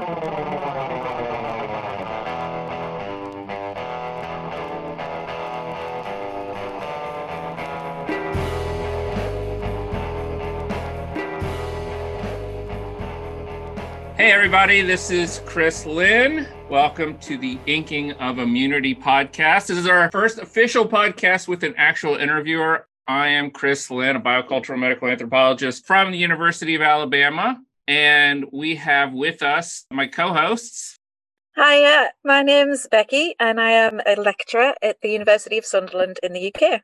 Hey, everybody, this is Chris Lynn. Welcome to the Inking of Immunity podcast. This is our first official podcast with an actual interviewer. I am Chris Lynn, a biocultural medical anthropologist from the University of Alabama. And we have with us my co hosts. Hi, uh, my name's Becky, and I am a lecturer at the University of Sunderland in the UK.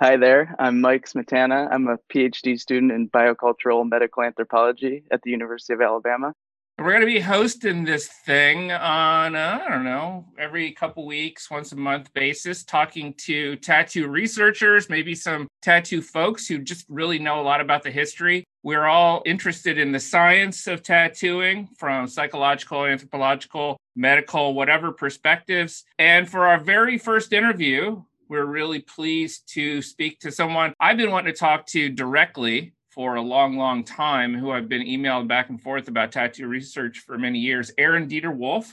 Hi there, I'm Mike Smetana. I'm a PhD student in biocultural medical anthropology at the University of Alabama. We're going to be hosting this thing on, uh, I don't know, every couple weeks, once a month basis, talking to tattoo researchers, maybe some tattoo folks who just really know a lot about the history. We're all interested in the science of tattooing from psychological, anthropological, medical, whatever perspectives. And for our very first interview, we're really pleased to speak to someone I've been wanting to talk to directly for a long, long time, who I've been emailed back and forth about tattoo research for many years, Aaron Deter-Wolf.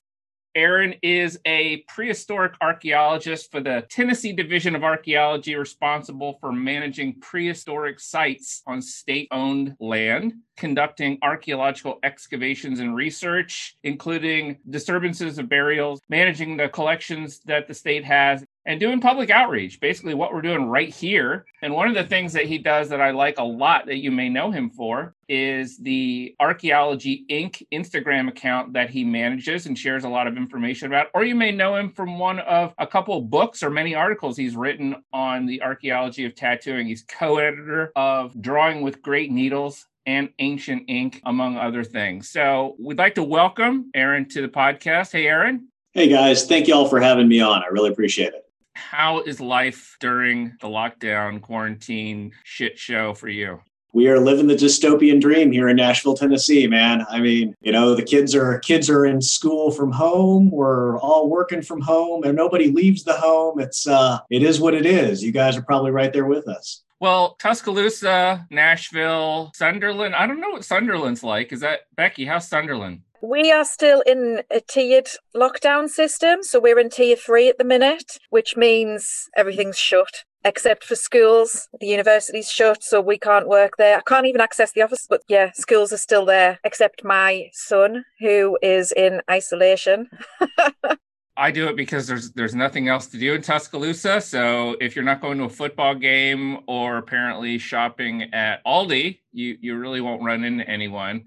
Aaron is a prehistoric archaeologist for the Tennessee Division of Archaeology, responsible for managing prehistoric sites on state owned land, conducting archaeological excavations and research, including disturbances of burials, managing the collections that the state has, and doing public outreach, basically what we're doing right here. And one of the things that he does that I like a lot that you may know him for is the Archaeology Ink Instagram account that he manages and shares a lot of information about. Or you may know him from one of a couple of books or many articles he's written on the archaeology of tattooing. He's co editor of Drawing with Great Needles and Ancient Ink, among other things. So we'd like to welcome Aaron to the podcast. Hey, Aaron. Hey, guys. Thank you all for having me on. I really appreciate it. How is life during the lockdown, quarantine shit show for you? we are living the dystopian dream here in Nashville, Tennessee, man. I mean, you know, the kids are kids are in school from home. We're all working from home and nobody leaves the home. It's uh it is what it is. You guys are probably right there with us. Well, Tuscaloosa, Nashville, Sunderland. I don't know what Sunderland's like. Is that Becky? How's Sunderland? We are still in a tiered lockdown system. So we're in tier three at the minute, which means everything's shut except for schools. The university's shut, so we can't work there. I can't even access the office, but yeah, schools are still there, except my son, who is in isolation. I do it because there's there's nothing else to do in Tuscaloosa. So if you're not going to a football game or apparently shopping at Aldi, you you really won't run into anyone.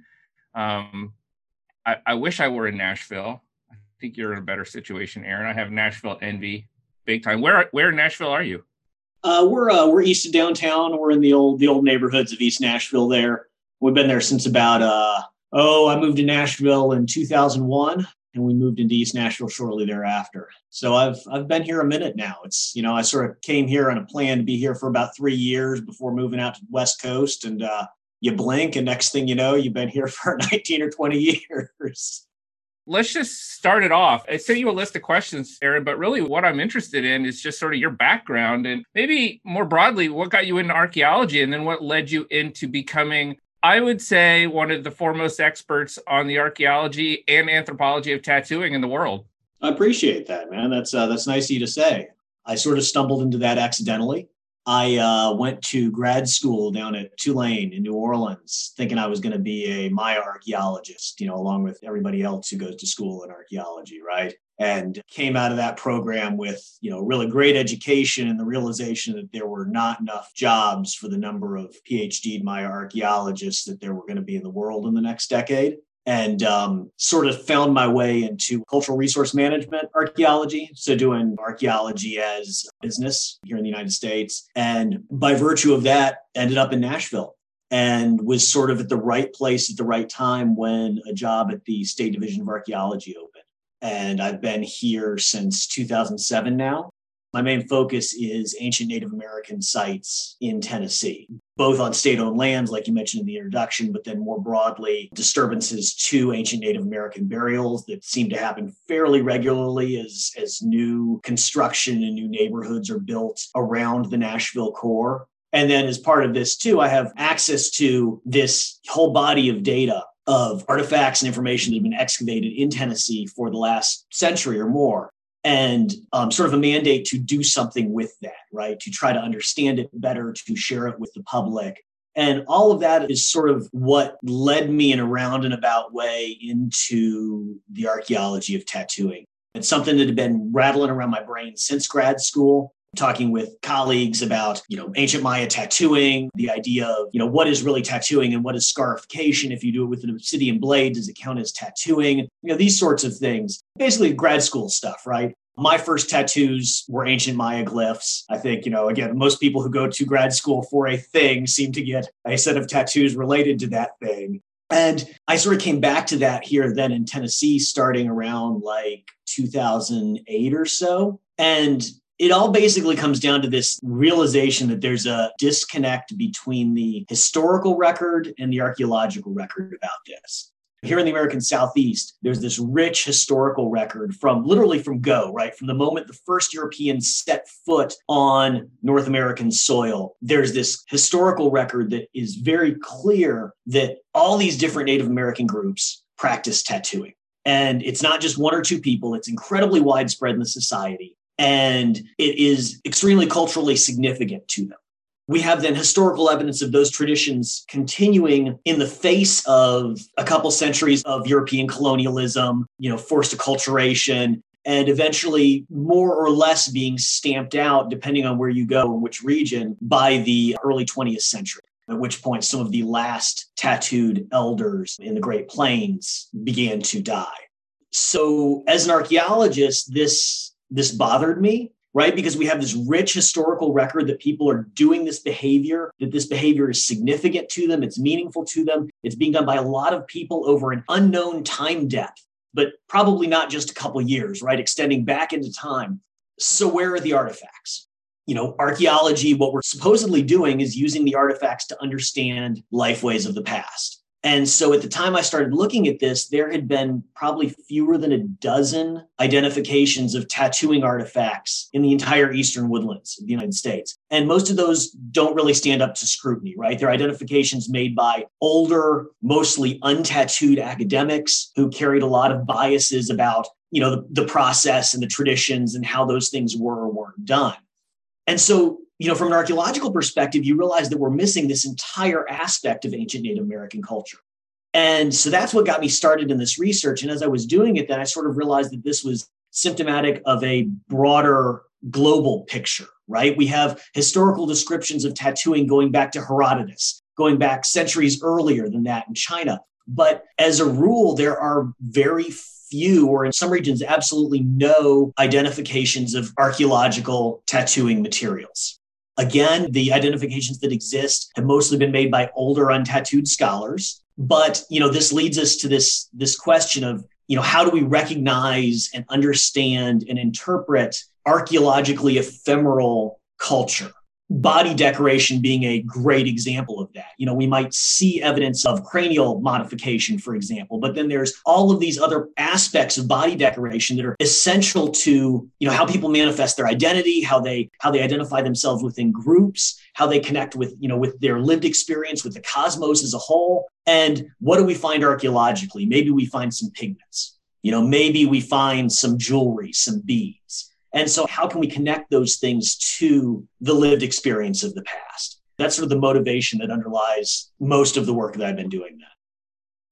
Um, I, I wish I were in Nashville. I think you're in a better situation, Aaron. I have Nashville envy, big time. Where where in Nashville are you? Uh, we're uh, we're east of downtown. We're in the old the old neighborhoods of East Nashville. There, we've been there since about uh, oh, I moved to Nashville in 2001, and we moved into East Nashville shortly thereafter. So I've I've been here a minute now. It's you know I sort of came here on a plan to be here for about three years before moving out to the West Coast, and uh, you blink and next thing you know you've been here for 19 or 20 years let's just start it off. I sent you a list of questions, Aaron, but really what I'm interested in is just sort of your background and maybe more broadly, what got you into archaeology and then what led you into becoming, I would say, one of the foremost experts on the archaeology and anthropology of tattooing in the world. I appreciate that, man. That's uh, that's nice of you to say. I sort of stumbled into that accidentally. I uh, went to grad school down at Tulane in New Orleans, thinking I was going to be a Maya archaeologist, you know, along with everybody else who goes to school in archaeology, right? And came out of that program with, you know, really great education and the realization that there were not enough jobs for the number of PhD Maya archaeologists that there were going to be in the world in the next decade and um, sort of found my way into cultural resource management archaeology. So, doing archaeology as a business here in the United States. And by virtue of that, ended up in Nashville and was sort of at the right place at the right time when a job at the State Division of Archaeology opened. And I've been here since 2007 now. My main focus is ancient Native American sites in Tennessee, both on state owned lands, like you mentioned in the introduction, but then more broadly, disturbances to ancient Native American burials that seem to happen fairly regularly as, as new construction and new neighborhoods are built around the Nashville core. And then, as part of this, too, I have access to this whole body of data of artifacts and information that have been excavated in Tennessee for the last century or more. And um, sort of a mandate to do something with that, right? To try to understand it better, to share it with the public. And all of that is sort of what led me in a roundabout way into the archaeology of tattooing. It's something that had been rattling around my brain since grad school talking with colleagues about, you know, ancient Maya tattooing, the idea of, you know, what is really tattooing and what is scarification? If you do it with an obsidian blade, does it count as tattooing? You know, these sorts of things. Basically grad school stuff, right? My first tattoos were ancient Maya glyphs. I think, you know, again, most people who go to grad school for a thing seem to get a set of tattoos related to that thing. And I sort of came back to that here then in Tennessee, starting around like 2008 or so. And it all basically comes down to this realization that there's a disconnect between the historical record and the archaeological record about this. Here in the American Southeast, there's this rich historical record from literally from go, right? From the moment the first Europeans set foot on North American soil, there's this historical record that is very clear that all these different Native American groups practice tattooing. And it's not just one or two people, it's incredibly widespread in the society and it is extremely culturally significant to them. We have then historical evidence of those traditions continuing in the face of a couple centuries of European colonialism, you know, forced acculturation, and eventually more or less being stamped out, depending on where you go and which region, by the early 20th century. At which point, some of the last tattooed elders in the Great Plains began to die. So, as an archaeologist, this this bothered me, right? Because we have this rich historical record that people are doing this behavior, that this behavior is significant to them, it's meaningful to them, it's being done by a lot of people over an unknown time depth, but probably not just a couple years, right? Extending back into time. So, where are the artifacts? You know, archaeology, what we're supposedly doing is using the artifacts to understand life ways of the past. And so at the time I started looking at this, there had been probably fewer than a dozen identifications of tattooing artifacts in the entire eastern woodlands of the United States. And most of those don't really stand up to scrutiny, right? They're identifications made by older, mostly untattooed academics who carried a lot of biases about, you know, the, the process and the traditions and how those things were or weren't done. And so you know, from an archaeological perspective, you realize that we're missing this entire aspect of ancient Native American culture. And so that's what got me started in this research. And as I was doing it, then I sort of realized that this was symptomatic of a broader global picture, right? We have historical descriptions of tattooing going back to Herodotus, going back centuries earlier than that in China. But as a rule, there are very few, or in some regions, absolutely no identifications of archaeological tattooing materials. Again, the identifications that exist have mostly been made by older untattooed scholars. But, you know, this leads us to this, this question of, you know, how do we recognize and understand and interpret archaeologically ephemeral culture? Body decoration being a great example of that. You know, we might see evidence of cranial modification, for example, but then there's all of these other aspects of body decoration that are essential to, you know, how people manifest their identity, how they how they identify themselves within groups, how they connect with, you know, with their lived experience with the cosmos as a whole. And what do we find archaeologically? Maybe we find some pigments. You know, maybe we find some jewelry, some beads and so, how can we connect those things to the lived experience of the past? That's sort of the motivation that underlies most of the work that I've been doing.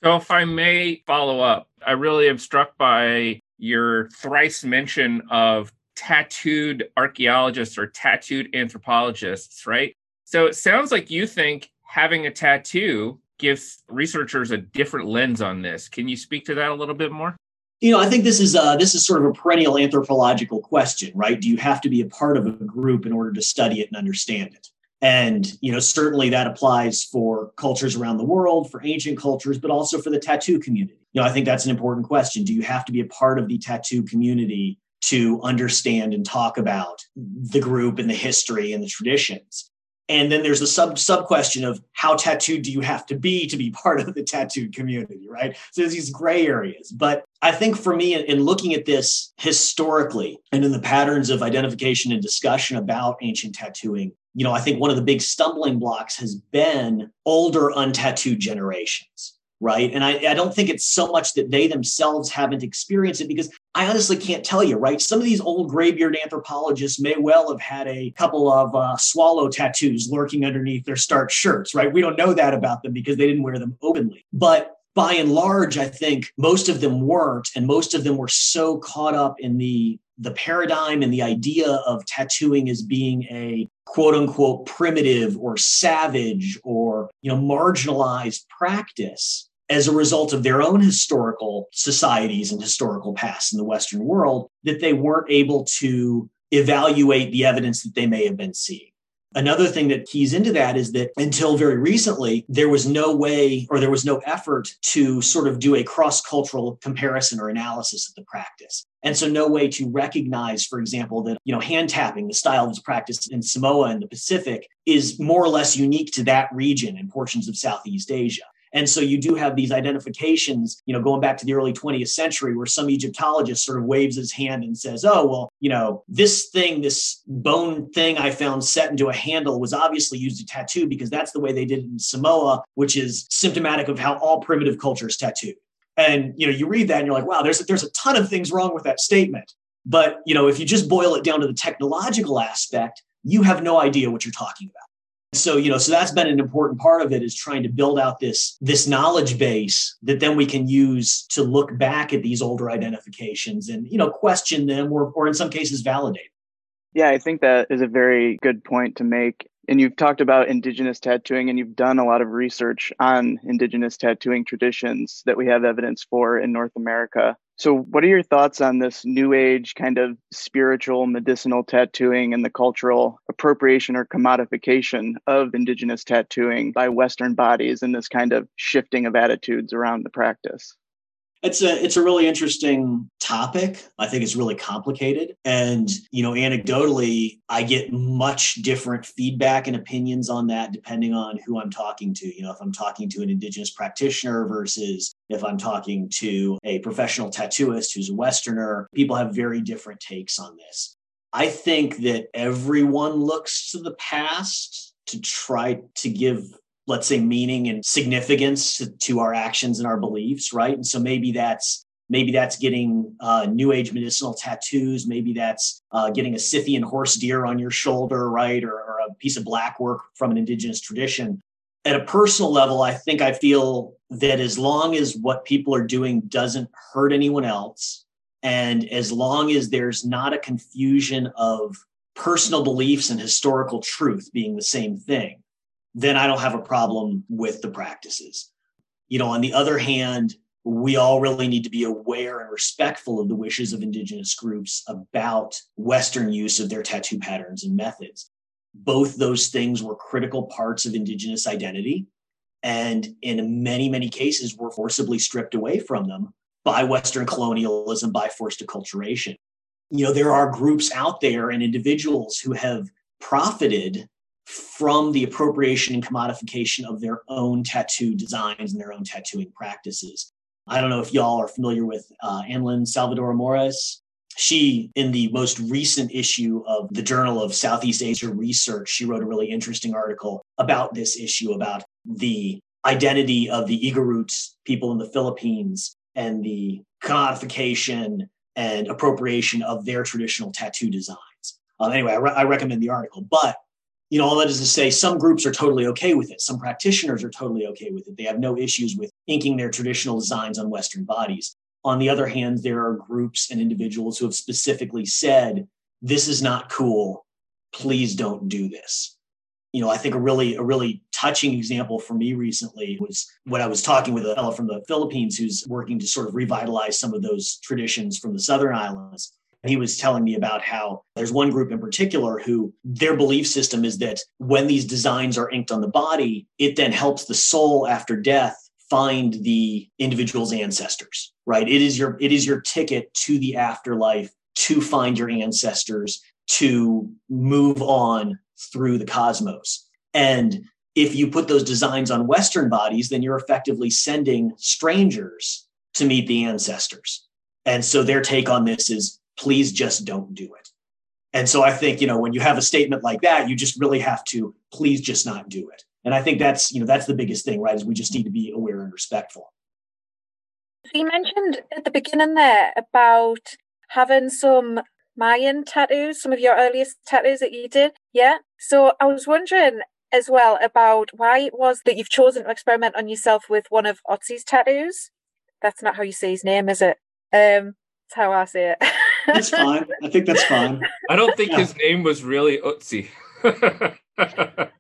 So, if I may follow up, I really am struck by your thrice mention of tattooed archaeologists or tattooed anthropologists, right? So, it sounds like you think having a tattoo gives researchers a different lens on this. Can you speak to that a little bit more? You know, I think this is uh, this is sort of a perennial anthropological question, right? Do you have to be a part of a group in order to study it and understand it? And you know, certainly that applies for cultures around the world, for ancient cultures, but also for the tattoo community. You know, I think that's an important question. Do you have to be a part of the tattoo community to understand and talk about the group and the history and the traditions? And then there's a sub sub question of how tattooed do you have to be to be part of the tattooed community, right? So there's these gray areas. But I think for me, in, in looking at this historically and in the patterns of identification and discussion about ancient tattooing, you know, I think one of the big stumbling blocks has been older untattooed generations right? And I, I don't think it's so much that they themselves haven't experienced it because I honestly can't tell you, right? Some of these old graybeard anthropologists may well have had a couple of uh, swallow tattoos lurking underneath their starched shirts, right? We don't know that about them because they didn't wear them openly. But by and large, I think most of them weren't, and most of them were so caught up in the the paradigm and the idea of tattooing as being a quote unquote primitive or savage or you know marginalized practice as a result of their own historical societies and historical past in the western world that they weren't able to evaluate the evidence that they may have been seeing Another thing that keys into that is that until very recently, there was no way or there was no effort to sort of do a cross cultural comparison or analysis of the practice. And so, no way to recognize, for example, that you know hand tapping, the style that's practiced in Samoa and the Pacific, is more or less unique to that region and portions of Southeast Asia. And so you do have these identifications, you know, going back to the early 20th century, where some Egyptologist sort of waves his hand and says, oh, well, you know, this thing, this bone thing I found set into a handle was obviously used to tattoo because that's the way they did it in Samoa, which is symptomatic of how all primitive cultures tattoo. And you know, you read that and you're like, wow, there's a, there's a ton of things wrong with that statement. But you know, if you just boil it down to the technological aspect, you have no idea what you're talking about so you know so that's been an important part of it is trying to build out this this knowledge base that then we can use to look back at these older identifications and you know question them or, or in some cases validate. Yeah i think that is a very good point to make and you've talked about indigenous tattooing and you've done a lot of research on indigenous tattooing traditions that we have evidence for in north america so, what are your thoughts on this new age kind of spiritual medicinal tattooing and the cultural appropriation or commodification of indigenous tattooing by Western bodies and this kind of shifting of attitudes around the practice? It's a it's a really interesting topic. I think it's really complicated. And, you know, anecdotally, I get much different feedback and opinions on that depending on who I'm talking to. You know, if I'm talking to an indigenous practitioner versus if I'm talking to a professional tattooist who's a Westerner, people have very different takes on this. I think that everyone looks to the past to try to give let's say meaning and significance to, to, our actions and our beliefs right? And so maybe that's maybe that's getting uh, new age medicinal tattoos. Maybe that's uh, getting a scythian horse deer on your shoulder right? Or, or a piece of black work from an indigenous tradition. At a personal level i think i feel that as long as what people are doing doesn't hurt anyone else and as long as there's not a confusion of personal beliefs and historical truth being the same thing then I don't have a problem with the practices. You know, on the other hand, we all really need to be aware and respectful of the wishes of Indigenous groups about Western use of their tattoo patterns and methods. Both those things were critical parts of Indigenous identity. And in many, many cases, were forcibly stripped away from them by Western colonialism, by forced acculturation. You know, there are groups out there and individuals who have profited from the appropriation and commodification of their own tattoo designs and their own tattooing practices. I don't know if y'all are familiar with uh, Analyn Salvador-Amores. She, in the most recent issue of the Journal of Southeast Asia Research, she wrote a really interesting article about this issue, about the identity of the Igorot people in the Philippines and the commodification and appropriation of their traditional tattoo designs. Um, anyway, I, re- I recommend the article. But you know, all that is to say, some groups are totally okay with it. Some practitioners are totally okay with it. They have no issues with inking their traditional designs on Western bodies. On the other hand, there are groups and individuals who have specifically said, this is not cool. Please don't do this. You know, I think a really, a really touching example for me recently was when I was talking with a fellow from the Philippines who's working to sort of revitalize some of those traditions from the Southern Islands. He was telling me about how there's one group in particular who their belief system is that when these designs are inked on the body, it then helps the soul after death find the individual's ancestors, right? It is your it is your ticket to the afterlife to find your ancestors, to move on through the cosmos. And if you put those designs on Western bodies, then you're effectively sending strangers to meet the ancestors. And so their take on this is please just don't do it. And so I think, you know, when you have a statement like that, you just really have to please just not do it. And I think that's, you know, that's the biggest thing, right? Is we just need to be aware and respectful. You mentioned at the beginning there about having some Mayan tattoos, some of your earliest tattoos that you did. Yeah. So I was wondering as well about why it was that you've chosen to experiment on yourself with one of Otzi's tattoos. That's not how you say his name, is it? Um, that's how I say it. that's fine. I think that's fine. I don't think yeah. his name was really Otzi.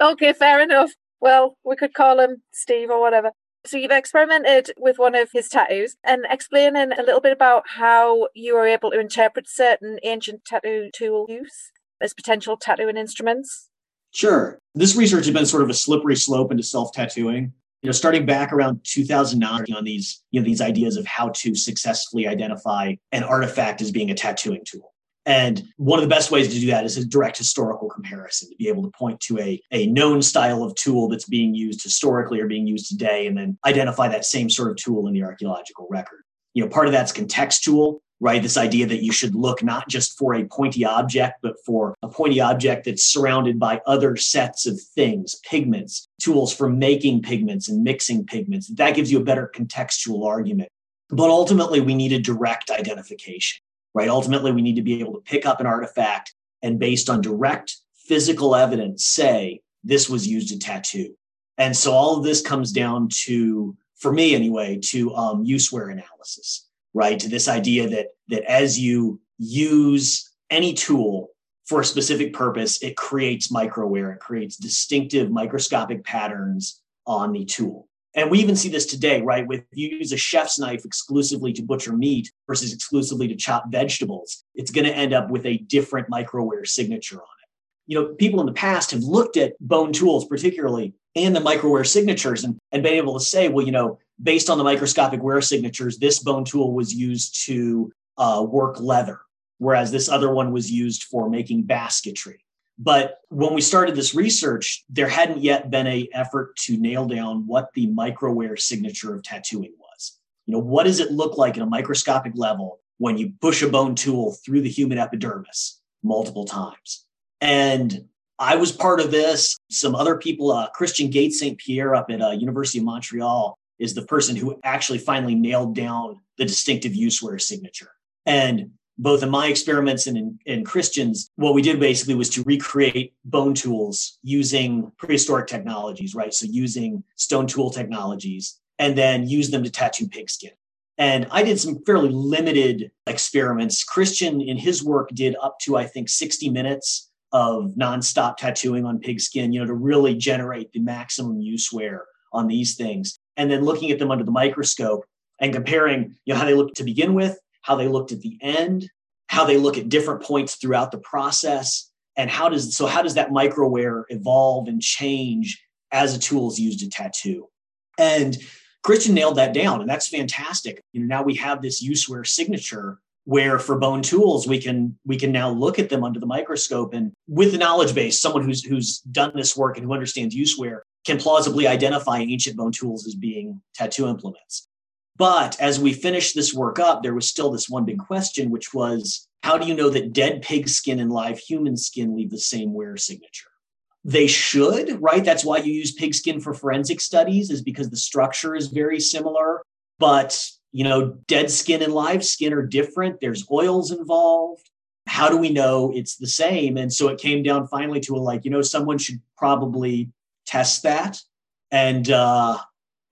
okay, fair enough. Well, we could call him Steve or whatever. So you've experimented with one of his tattoos and explaining a little bit about how you were able to interpret certain ancient tattoo tool use as potential tattooing instruments. Sure. This research has been sort of a slippery slope into self-tattooing. You know, starting back around 2009 on these, you know, these ideas of how to successfully identify an artifact as being a tattooing tool. And one of the best ways to do that is a direct historical comparison to be able to point to a, a known style of tool that's being used historically or being used today, and then identify that same sort of tool in the archaeological record. You know, part of that's contextual, right? This idea that you should look not just for a pointy object, but for a pointy object that's surrounded by other sets of things, pigments, tools for making pigments and mixing pigments. That gives you a better contextual argument. But ultimately, we need a direct identification right? Ultimately, we need to be able to pick up an artifact and based on direct physical evidence say this was used to tattoo. And so all of this comes down to, for me anyway, to um, use wear analysis, right? To this idea that that as you use any tool for a specific purpose, it creates micro wear, it creates distinctive microscopic patterns on the tool. And we even see this today, right? With you use a chef's knife exclusively to butcher meat versus exclusively to chop vegetables, it's going to end up with a different micro wear signature on it. You know, people in the past have looked at bone tools, particularly, and the micro wear signatures and, and been able to say, well, you know, based on the microscopic wear signatures, this bone tool was used to uh, work leather, whereas this other one was used for making basketry. But when we started this research, there hadn't yet been a effort to nail down what the microwear signature of tattooing was. You know, what does it look like at a microscopic level when you push a bone tool through the human epidermis multiple times? And I was part of this. Some other people, uh, Christian Gates St. Pierre up at uh, University of Montreal is the person who actually finally nailed down the distinctive use wear signature. And both in my experiments and in, in Christians, what we did basically was to recreate bone tools using prehistoric technologies, right? So using stone tool technologies and then use them to tattoo pigskin. And I did some fairly limited experiments. Christian, in his work, did up to, I think, 60 minutes of nonstop tattooing on pigskin, you know, to really generate the maximum use wear on these things. And then looking at them under the microscope and comparing, you know, how they look to begin with how they looked at the end, how they look at different points throughout the process, and how does so how does that micro wear evolve and change as a tool is used to tattoo? And Christian nailed that down, and that's fantastic. You know, now we have this use wear signature where for bone tools we can we can now look at them under the microscope and with the knowledge base someone who's who's done this work and who understands use wear can plausibly identify ancient bone tools as being tattoo implements but as we finished this work up, there was still this one big question, which was how do you know that dead pig skin and live human skin leave the same wear signature? They should, right? That's why you use pig skin for forensic studies, is because the structure is very similar. But, you know, dead skin and live skin are different. There's oils involved. How do we know it's the same? And so it came down finally to a like, you know, someone should probably test that. And uh,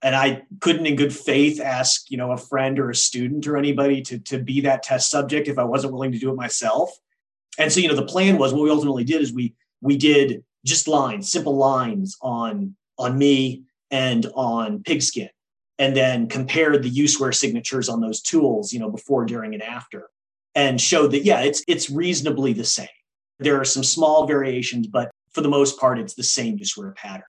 and I couldn't in good faith ask, you know, a friend or a student or anybody to, to be that test subject if I wasn't willing to do it myself. And so, you know, the plan was what we ultimately did is we we did just lines, simple lines on on me and on pigskin, and then compared the use wear signatures on those tools, you know, before, during, and after, and showed that yeah, it's it's reasonably the same. There are some small variations, but for the most part, it's the same use wear pattern.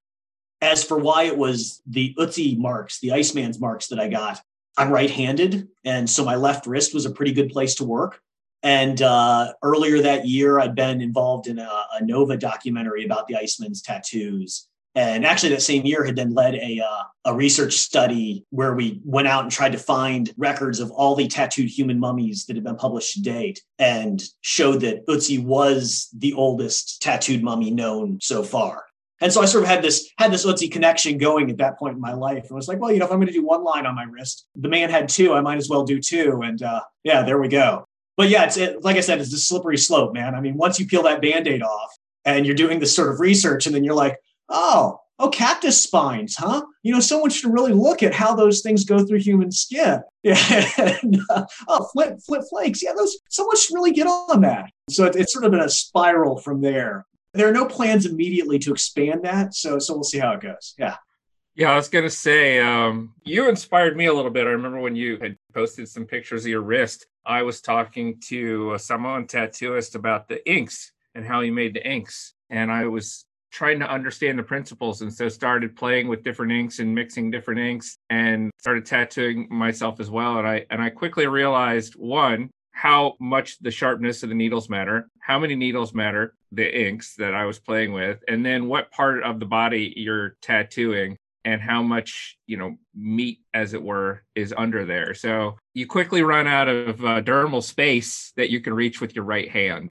As for why it was the Ötzi marks, the Iceman's marks that I got, I'm right handed. And so my left wrist was a pretty good place to work. And uh, earlier that year, I'd been involved in a, a, Nova documentary about the Iceman's tattoos. And actually, that same year had then led a, uh, a research study where we went out and tried to find records of all the tattooed human mummies that had been published to date and showed that Ötzi was the oldest tattooed mummy known so far. And so I sort of had this had this Ötzi connection going at that point in my life. And was like, well, you know, if I'm going to do one line on my wrist, the man had two, I might as well do two. And uh, yeah, there we go. But yeah, it's it, like I said, it's a slippery slope, man. I mean, once you peel that band-aid off and you're doing this sort of research, and then you're like, oh, oh, cactus spines, huh? You know, someone should really look at how those things go through human skin. Yeah. and, uh, oh, flip, flip flakes. Yeah, those someone should really get on that. So it, it's sort of been a spiral from there. There are no plans immediately to expand that. So so we'll see how it goes. Yeah. Yeah, I was gonna say, um, you inspired me a little bit. I remember when you had posted some pictures of your wrist. I was talking to a Samoan tattooist about the inks and how he made the inks, and I was trying to understand the principles, and so started playing with different inks and mixing different inks, and started tattooing myself as well. And I and I quickly realized one how much the sharpness of the needles matter, how many needles matter, the inks that I was playing with, and then what part of the body you're tattooing and how much you know meat as it were is under there so you quickly run out of uh, dermal space that you can reach with your right hand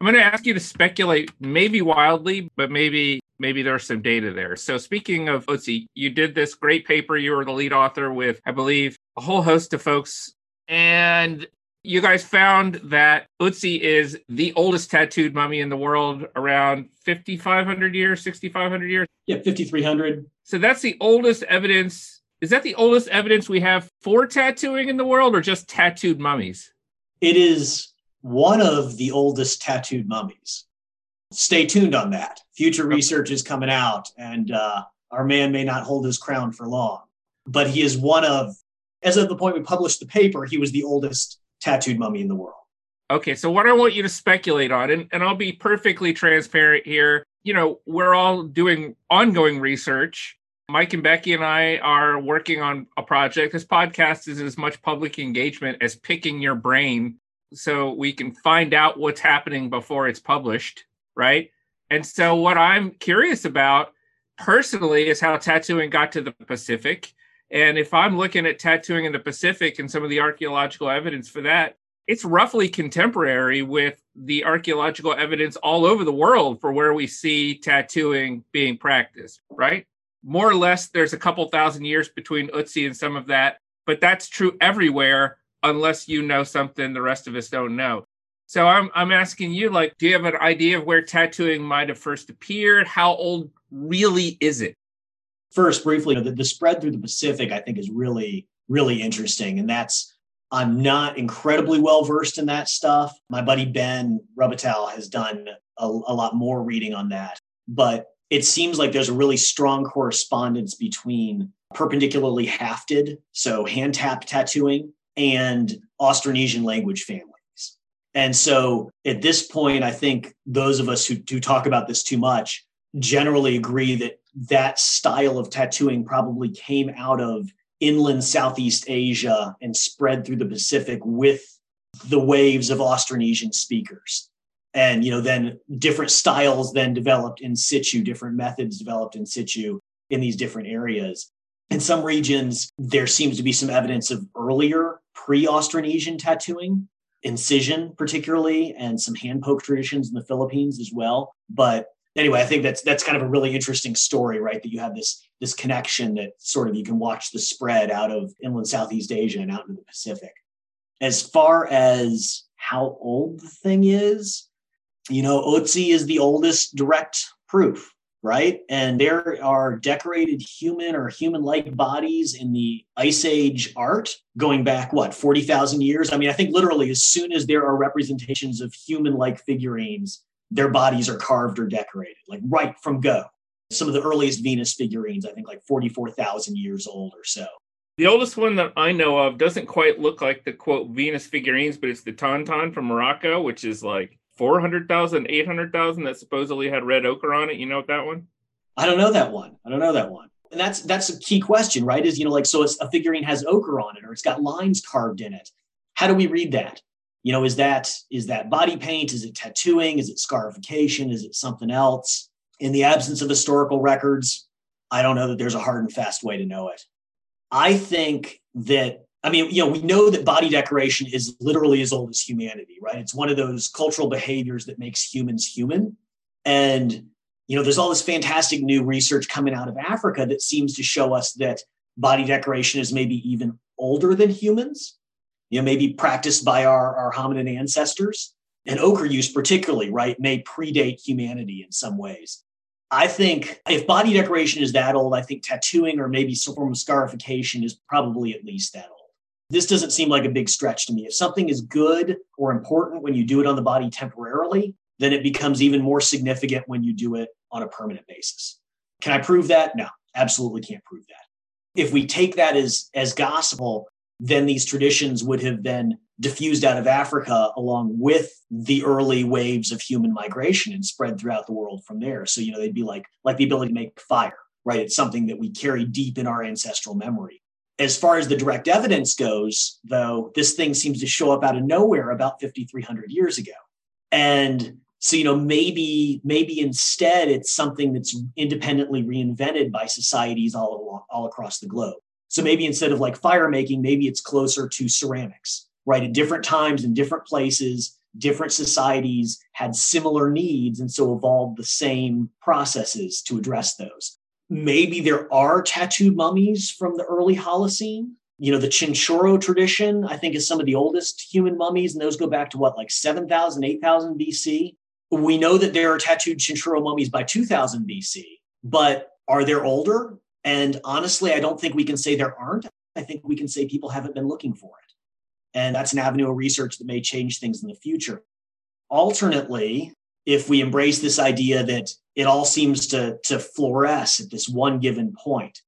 i'm going to ask you to speculate maybe wildly but maybe maybe there's some data there so speaking of Ötzi, you did this great paper you were the lead author with i believe a whole host of folks and you guys found that Ötzi is the oldest tattooed mummy in the world, around 5,500 years, 6,500 years. Yeah, 5,300. So that's the oldest evidence. Is that the oldest evidence we have for tattooing in the world or just tattooed mummies? It is one of the oldest tattooed mummies. Stay tuned on that. Future research is coming out, and uh, our man may not hold his crown for long. But he is one of, as of the point we published the paper, he was the oldest tattooed mummy in the world. Okay, so what I want you to speculate on, and, and I'll be perfectly transparent here. You know, we're all doing ongoing research. Mike and Becky and I are working on a project. This podcast is as much public engagement as picking your brain so we can find out what's happening before it's published, right? And so, what I'm curious about personally is how tattooing got to the Pacific and if I'm looking at tattooing in the Pacific and some of the archaeological evidence for that, it's roughly contemporary with the archaeological evidence all over the world for where we see tattooing being practiced, right? More or less, there's a couple thousand years between Ötzi and some of that, but that's true everywhere unless you know something the rest of us don't know. So I'm I'm asking you, like, do you have an idea of where tattooing might have first appeared? How old really is it? first briefly, the, the spread through the Pacific, I think, is really, really interesting. And that's, I'm not incredibly well versed in that stuff. My buddy Ben Robitaille has done a, a lot more reading on that. But it seems like there's a really strong correspondence between perpendicularly hafted, so hand tap tattooing, and Austronesian language families. And so at this point, I think those of us who, who talk about this too much generally agree that that style of tattooing probably came out of inland Southeast Asia and spread through the Pacific with the waves of Austronesian speakers. And you know, then different styles then developed in situ, different methods developed in situ in these different areas. In some regions, there seems to be some evidence of earlier pre-Austronesian tattooing, incision particularly, and some hand poke traditions in the Philippines as well. But anyway, I think that's that's kind of a really interesting story, right? That you have this this connection that sort of you can watch the spread out of inland Southeast Asia and out into the Pacific. As far as how old the thing is, you know, Ötzi is the oldest direct proof, right? And there are decorated human or human-like bodies in the Ice Age art going back what 40,000 years. I mean, I think literally as soon as there are representations of human-like figurines their bodies are carved or decorated, like right from go. Some of the earliest Venus figurines, I think like 44,000 years old or so. The oldest one that I know of doesn't quite look like the quote Venus figurines, but it's the Tan-Tan from Morocco, which is like 400,000, 800,000 that supposedly had red ochre on it. You know that one? I don't know that one. I don't know that one. And that's that's a key question, right? Is you know like so a figurine has ochre on it or it's got lines carved in it. How do we read that? you know is that is that body paint is it tattooing is it scarification is it something else in the absence of historical records i don't know that there's a hard and fast way to know it i think that i mean you know we know that body decoration is literally as old as humanity right it's one of those cultural behaviors that makes humans human and You know, there's all this fantastic new research coming out of Africa that seems to show us that body decoration is maybe even older than humans, you know, maybe practiced by our, our hominid ancestors. And ochre use, particularly, right, may predate humanity in some ways. I think if body decoration is that old, I think tattooing or maybe some form of scarification is probably at least that old. This doesn't seem like a big stretch to me. If something is good or important when you do it on the body temporarily, then it becomes even more significant when you do it on a permanent basis. Can I prove that? No, absolutely can't prove that. If we take that as, as gospel, then these traditions would have been diffused out of Africa along with the early waves of human migration and spread throughout the world from there. So, you know, they'd be like like the ability to make fire, right? It's something that we carry deep in our ancestral memory. As far as the direct evidence goes, though, this thing seems to show up out of nowhere about 5300 years ago. And so, you know, maybe maybe instead it's something that's independently reinvented by societies all along, all across the globe. So maybe instead of like fire making, maybe it's closer to ceramics, right? At different times in different places, different societies had similar needs and so evolved the same processes to address those. Maybe there are tattooed mummies from the early Holocene. You know, the Chinchorro tradition, I think, is some of the oldest human mummies, and those go back to what, like 7,000, 8,000 BC. We know that there are tattooed Chinchorro mummies by 2000 BC, but are there older? And honestly, I don't think we can say there aren't. I think we can say people haven't been looking for it. And that's an avenue of research that may change things in the future. Alternately, if we embrace this idea that it all seems to, to fluoresce at this one given point,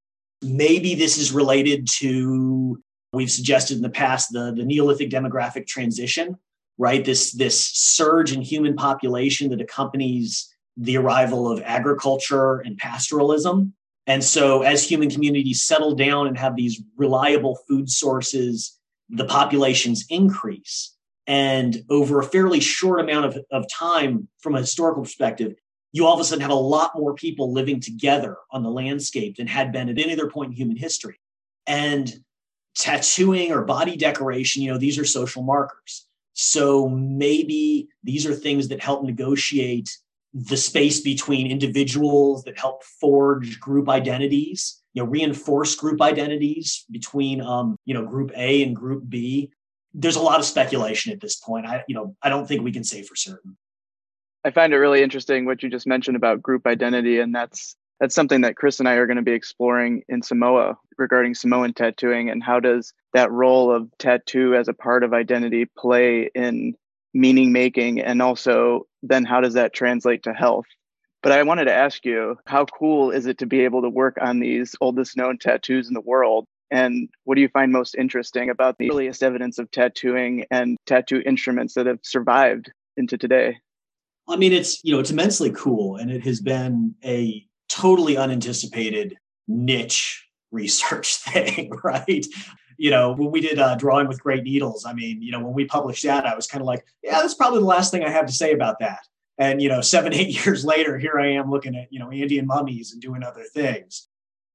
maybe this is related to, we've suggested in the past, the, the Neolithic demographic transition, right? This, this surge in human population that accompanies the arrival of agriculture and pastoralism. And so, as human communities settle down and have these reliable food sources, the populations increase. And over a fairly short amount of, of time, from a historical perspective, you all of a sudden have a lot more people living together on the landscape than had been at any other point in human history. And tattooing or body decoration, you know, these are social markers. So maybe these are things that help negotiate the space between individuals that help forge group identities you know reinforce group identities between um, you know group a and group b there's a lot of speculation at this point. I you know i don't think we can say for certain. I find it really interesting what you just mentioned about group identity and that's that's something that chris and i are going to be exploring in samoa regarding samoan tattooing and how does that role of tattoo as a part of identity play in meaning making and also then how does that translate to health? But i wanted to ask you how cool is it to be able to work on these oldest known tattoos in the world and what do you find most interesting about the earliest evidence of tattooing and tattoo instruments that have survived into today i mean it's you know it's immensely cool and it has been a totally unanticipated niche research thing right you know, when we did uh, Drawing with Great Needles, I mean, you know, when we published that, I was kind of like, yeah, that's probably the last thing I have to say about that. And, you know, seven, eight years later, here I am looking at, you know, Andean mummies and doing other things.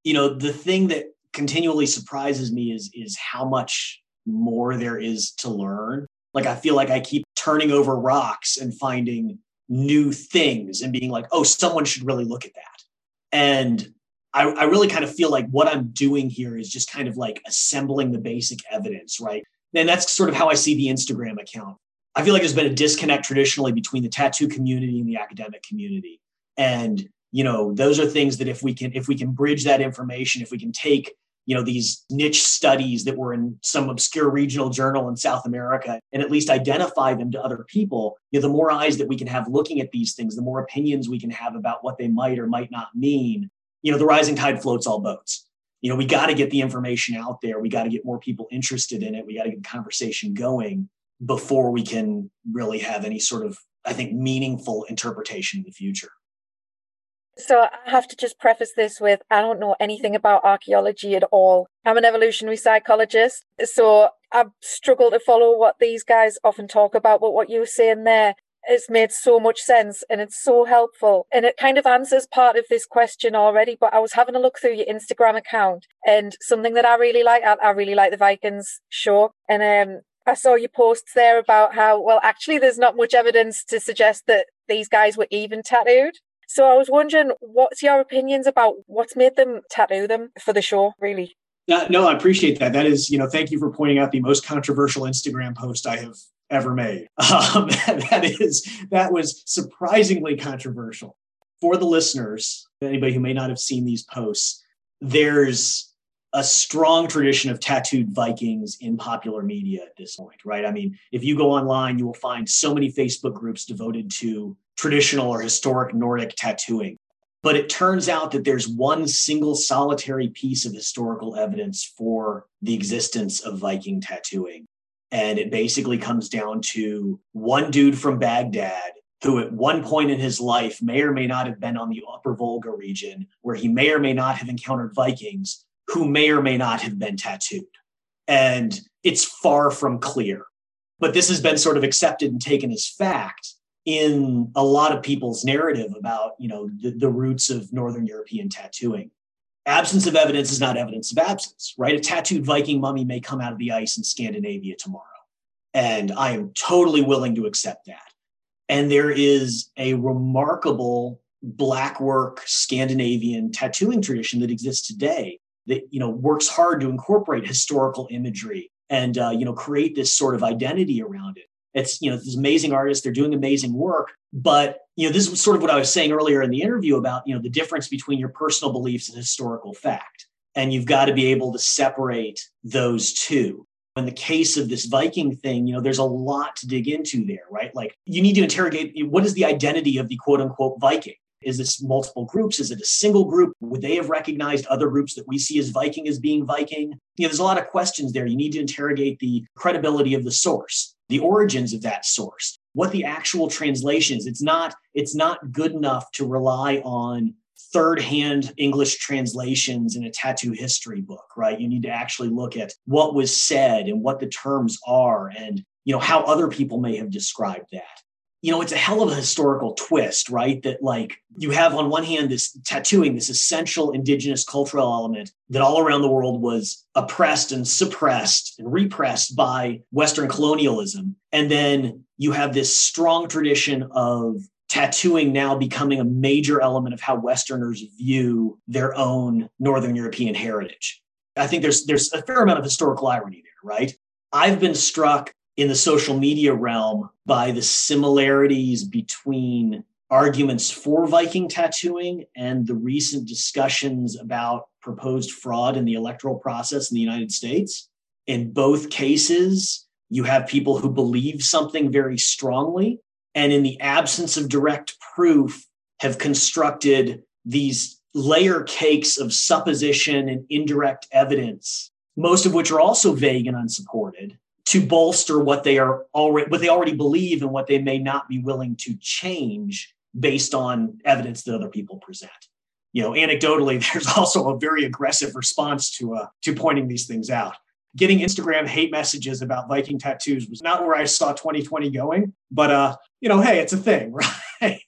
You know, the thing that continually surprises me is is how much more there is to learn. Like I feel like I keep turning over rocks and finding new things and being like, oh, someone should really look at that. And I, I really kind of feel like what I'm doing here is just kind of like assembling the basic evidence, right? And that's sort of how I see the Instagram account. I feel like there's been a disconnect traditionally between the tattoo community and the academic community. And, you know, those are things that if we can, if we can bridge that information, if we can take, you know, these niche studies that were in some obscure regional journal in South America and at least identify them to other people, you know, the more eyes that we can have looking at these things, the more opinions we can have about what they might or might not mean, you know, the rising tide floats all boats. You know, we got to get the information out there. We got to get more people interested in it. We got to get the conversation going before we can really have any sort of, I think, meaningful interpretation in the future. So I have to just preface this with I don't know anything about archaeology at all. I'm an evolutionary psychologist, so I've struggled to follow what these guys often talk about. But what you were saying there it's made so much sense and it's so helpful. And it kind of answers part of this question already. But I was having a look through your Instagram account and something that I really like, I, I really like the Vikings show. And um, I saw your posts there about how, well, actually, there's not much evidence to suggest that these guys were even tattooed. So I was wondering, what's your opinions about what's made them tattoo them for the show, really? Uh, no, I appreciate that. That is, you know, thank you for pointing out the most controversial Instagram post I have ever made. Um, that is, that was surprisingly controversial. For the listeners, anybody who may not have seen these posts, there's a strong tradition of tattooed Vikings in popular media at this point, right? I mean, if you go online, you will find so many Facebook groups devoted to traditional or historic Nordic tattooing. But it turns out that there's one single solitary piece of historical evidence for the existence of Viking tattooing. And it basically comes down to one dude from Baghdad who, at one point in his life, may or may not have been on the upper Volga region, where he may or may not have encountered Vikings who may or may not have been tattooed. And it's far from clear. But this has been sort of accepted and taken as fact in a lot of people's narrative about you know the, the roots of northern european tattooing. Absence of evidence is not evidence of absence right? A tattooed viking mummy may come out of the ice in scandinavia tomorrow and i am totally willing to accept that. And there is a remarkable black work scandinavian tattooing tradition that exists today that you know works hard to incorporate historical imagery and uh, you know create this sort of identity around it it's, you know, these amazing artists, they're doing amazing work. But, you know, this is sort of what I was saying earlier in the interview about, you know, the difference between your personal beliefs and historical fact. And you've got to be able to separate those two. In the case of this Viking thing, you know, there's a lot to dig into there, right? Like you need to interrogate what is the identity of the quote unquote Viking? Is this multiple groups? Is it a single group? Would they have recognized other groups that we see as Viking as being Viking? You know, there's a lot of questions there. You need to interrogate the credibility of the source the origins of that source, what the actual translation is. It's not, it's not good enough to rely on third-hand English translations in a tattoo history book, right? You need to actually look at what was said and what the terms are and you know how other people may have described that you know, it's a hell of a historical twist, right? That like you have on one hand this tattooing, this essential indigenous cultural element that all around the world was oppressed and suppressed and repressed by Western colonialism. And then you have this strong tradition of tattooing now becoming a major element of how Westerners view their own Northern European heritage. I think there's there's a fair amount of historical irony there, right? I've been struck in the social media realm by the similarities between arguments for Viking tattooing and the recent discussions about proposed fraud in the electoral process in the United States. In both cases, you have people who believe something very strongly, and in the absence of direct proof, have constructed these layer cakes of supposition and indirect evidence, most of which are also vague and unsupported, to bolster what they are already what they already believe and what they may not be willing to change based on evidence that other people present. You know, anecdotally, there's also a very aggressive response to uh, to pointing these things out. Getting Instagram hate messages about Viking tattoos was not where I saw 2020 going, but uh, you know, hey, it's a thing, right?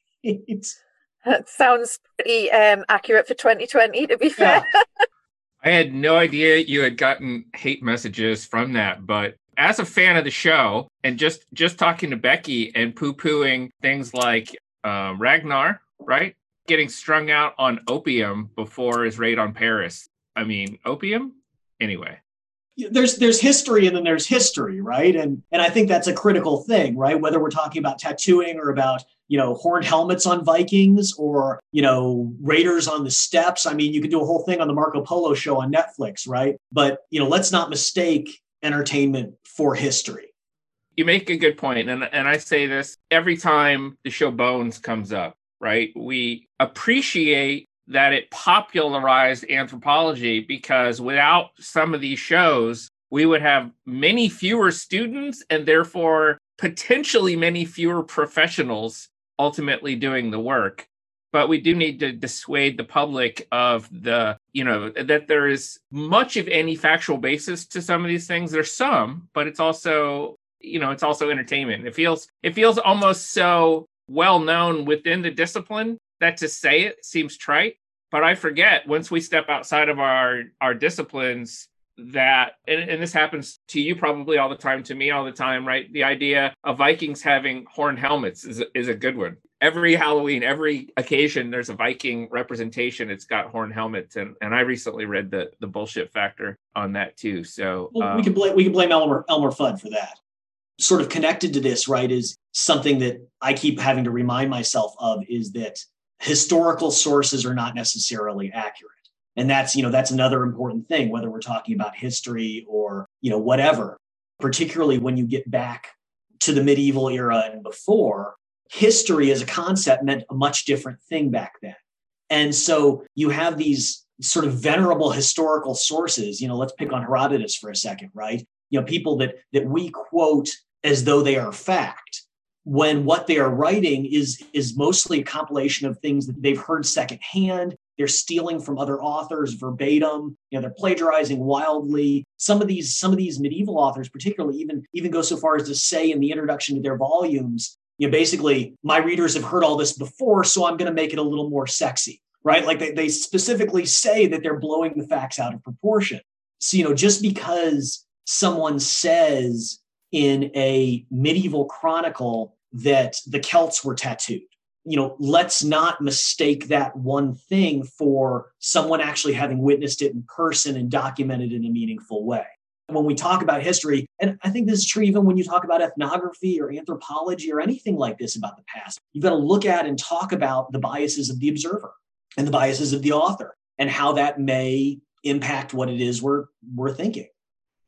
that sounds pretty um, accurate for 2020, to be fair. Yeah. I had no idea you had gotten hate messages from that, but as a fan of the show and just just talking to Becky and poo pooing things like uh, Ragnar, right? Getting strung out on opium before his raid on Paris. I mean, opium? Anyway. There's there's history and then there's history, right? And and I think that's a critical thing, right? Whether we're talking about tattooing or about you know horned helmets on Vikings or you know raiders on the steppes. I mean, you could do a whole thing on the Marco Polo show on Netflix, right? But you know, let's not mistake entertainment for history. You make a good point, and and I say this every time the show Bones comes up. Right, we appreciate that it popularized anthropology because without some of these shows, we would have many fewer students and therefore potentially many fewer professionals ultimately doing the work but we do need to dissuade the public of the you know that there is much of any factual basis to some of these things. There's some but it's also you know it's also entertainment. It feels it feels almost so well known within the discipline that to say it seems trite. But i forget once we step outside of our our disciplines that and, and, this happens to you probably all the time to me all the time right? The idea of vikings having horn helmets is, is a good one every Halloween, every occasion, there's a Viking representation. It's got horn helmets, and and I recently read the the bullshit factor on that too. So well, um, we can blame we can blame Elmer Elmer Fudd for that. Sort of connected to this, right, is something that I keep having to remind myself of is that historical sources are not necessarily accurate. And that's, you know, that's another important thing, whether we're talking about history or, you know, whatever, particularly when you get back to the medieval era and before, history as a concept meant a much different thing back then. And so you have these sort of venerable historical sources, you know, let's pick on Herodotus for a second, right? You know, people that that we quote as though they are fact when what they are writing is is mostly a compilation of things that they've heard secondhand they're stealing from other authors verbatim you know they're plagiarizing wildly some of these some of these medieval authors particularly even even go so far as to say in the introduction to their volumes you know basically my readers have heard all this before so i'm going to make it a little more sexy right like they, they specifically say that they're blowing the facts out of proportion so you know just because someone says in a medieval chronicle that the Celts were tattooed. You know, let's not mistake that one thing for someone actually having witnessed it in person and documented in a meaningful way. When we talk about history, and I think this is true even when you talk about ethnography or anthropology or anything like this about the past, you've got to look at and talk about the biases of the observer and the biases of the author and how that may impact what it is we're, we're thinking.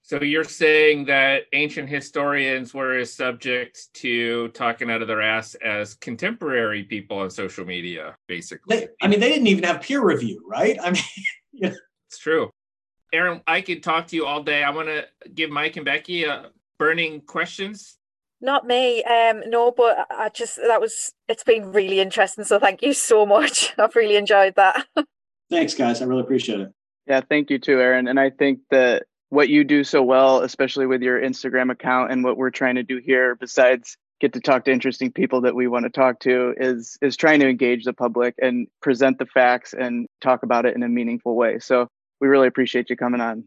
So you're saying that ancient historians were as subject to talking out of their ass as contemporary people on social media, basically. They, I mean, they didn't even have peer review, right? I mean, it's true. Erin, I could talk to you all day. I want to give Mike and Becky uh, burning questions. Not me, um, no, but I just that was it's been really interesting. So thank you so much. I've really enjoyed that. Thanks, guys. I really appreciate it. Yeah, thank you too, Erin. And I think that what you do so well, especially with your Instagram account and what we're trying to do here, besides get to talk to interesting people that we want to talk to, is is trying to engage the public and present the facts and talk about it in a meaningful way. So we really appreciate you coming on.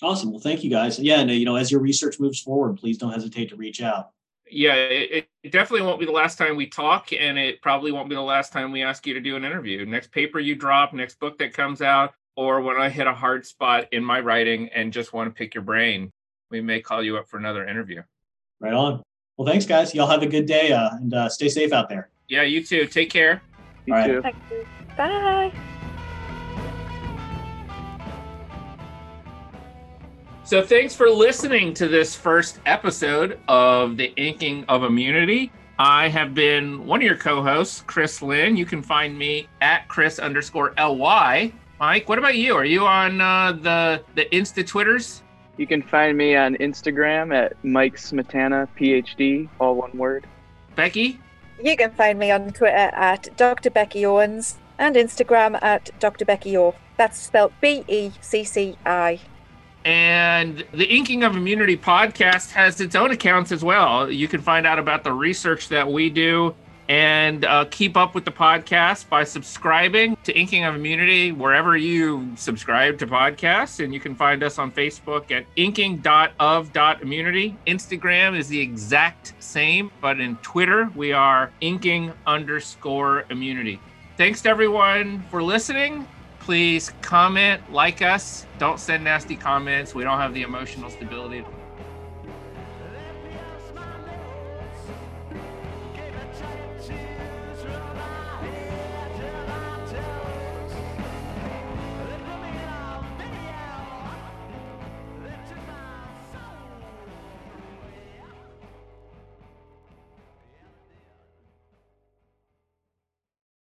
Awesome. Well, thank you guys. Yeah, and you know, as your research moves forward, please don't hesitate to reach out. Yeah, it, it definitely won't be the last time we talk, and it probably won't be the last time we ask you to do an interview. Next paper you drop, next book that comes out, or when I hit a hard spot in my writing and just want to pick your brain, we may call you up for another interview. Right on. Well, thanks, guys. Y'all have a good day uh, and uh, stay safe out there. Yeah, you too. Take care. You All too. Right. Bye. So, thanks for listening to this first episode of The Inking of Immunity. I have been one of your co hosts, Chris Lynn. You can find me at Chris underscore LY Mike, what about you? Are you on uh, the the Insta Twitters? You can find me on Instagram at Mike Smetana PhD, all one word. Becky? You can find me on Twitter at Dr. Becky Owens and Instagram at Dr. Becky O. That's spelled B E C C I. And the Inking of Immunity podcast has its own accounts as well. You can find out about the research that we do and uh, keep up with the podcast by subscribing to Inking of Immunity wherever you subscribe to podcasts. And you can find us on Facebook at inking.of.immunity. Instagram is the exact same, but in Twitter, we are inking underscore immunity. Thanks to everyone for listening. Please comment, like us. Don't send nasty comments. We don't have the emotional stability.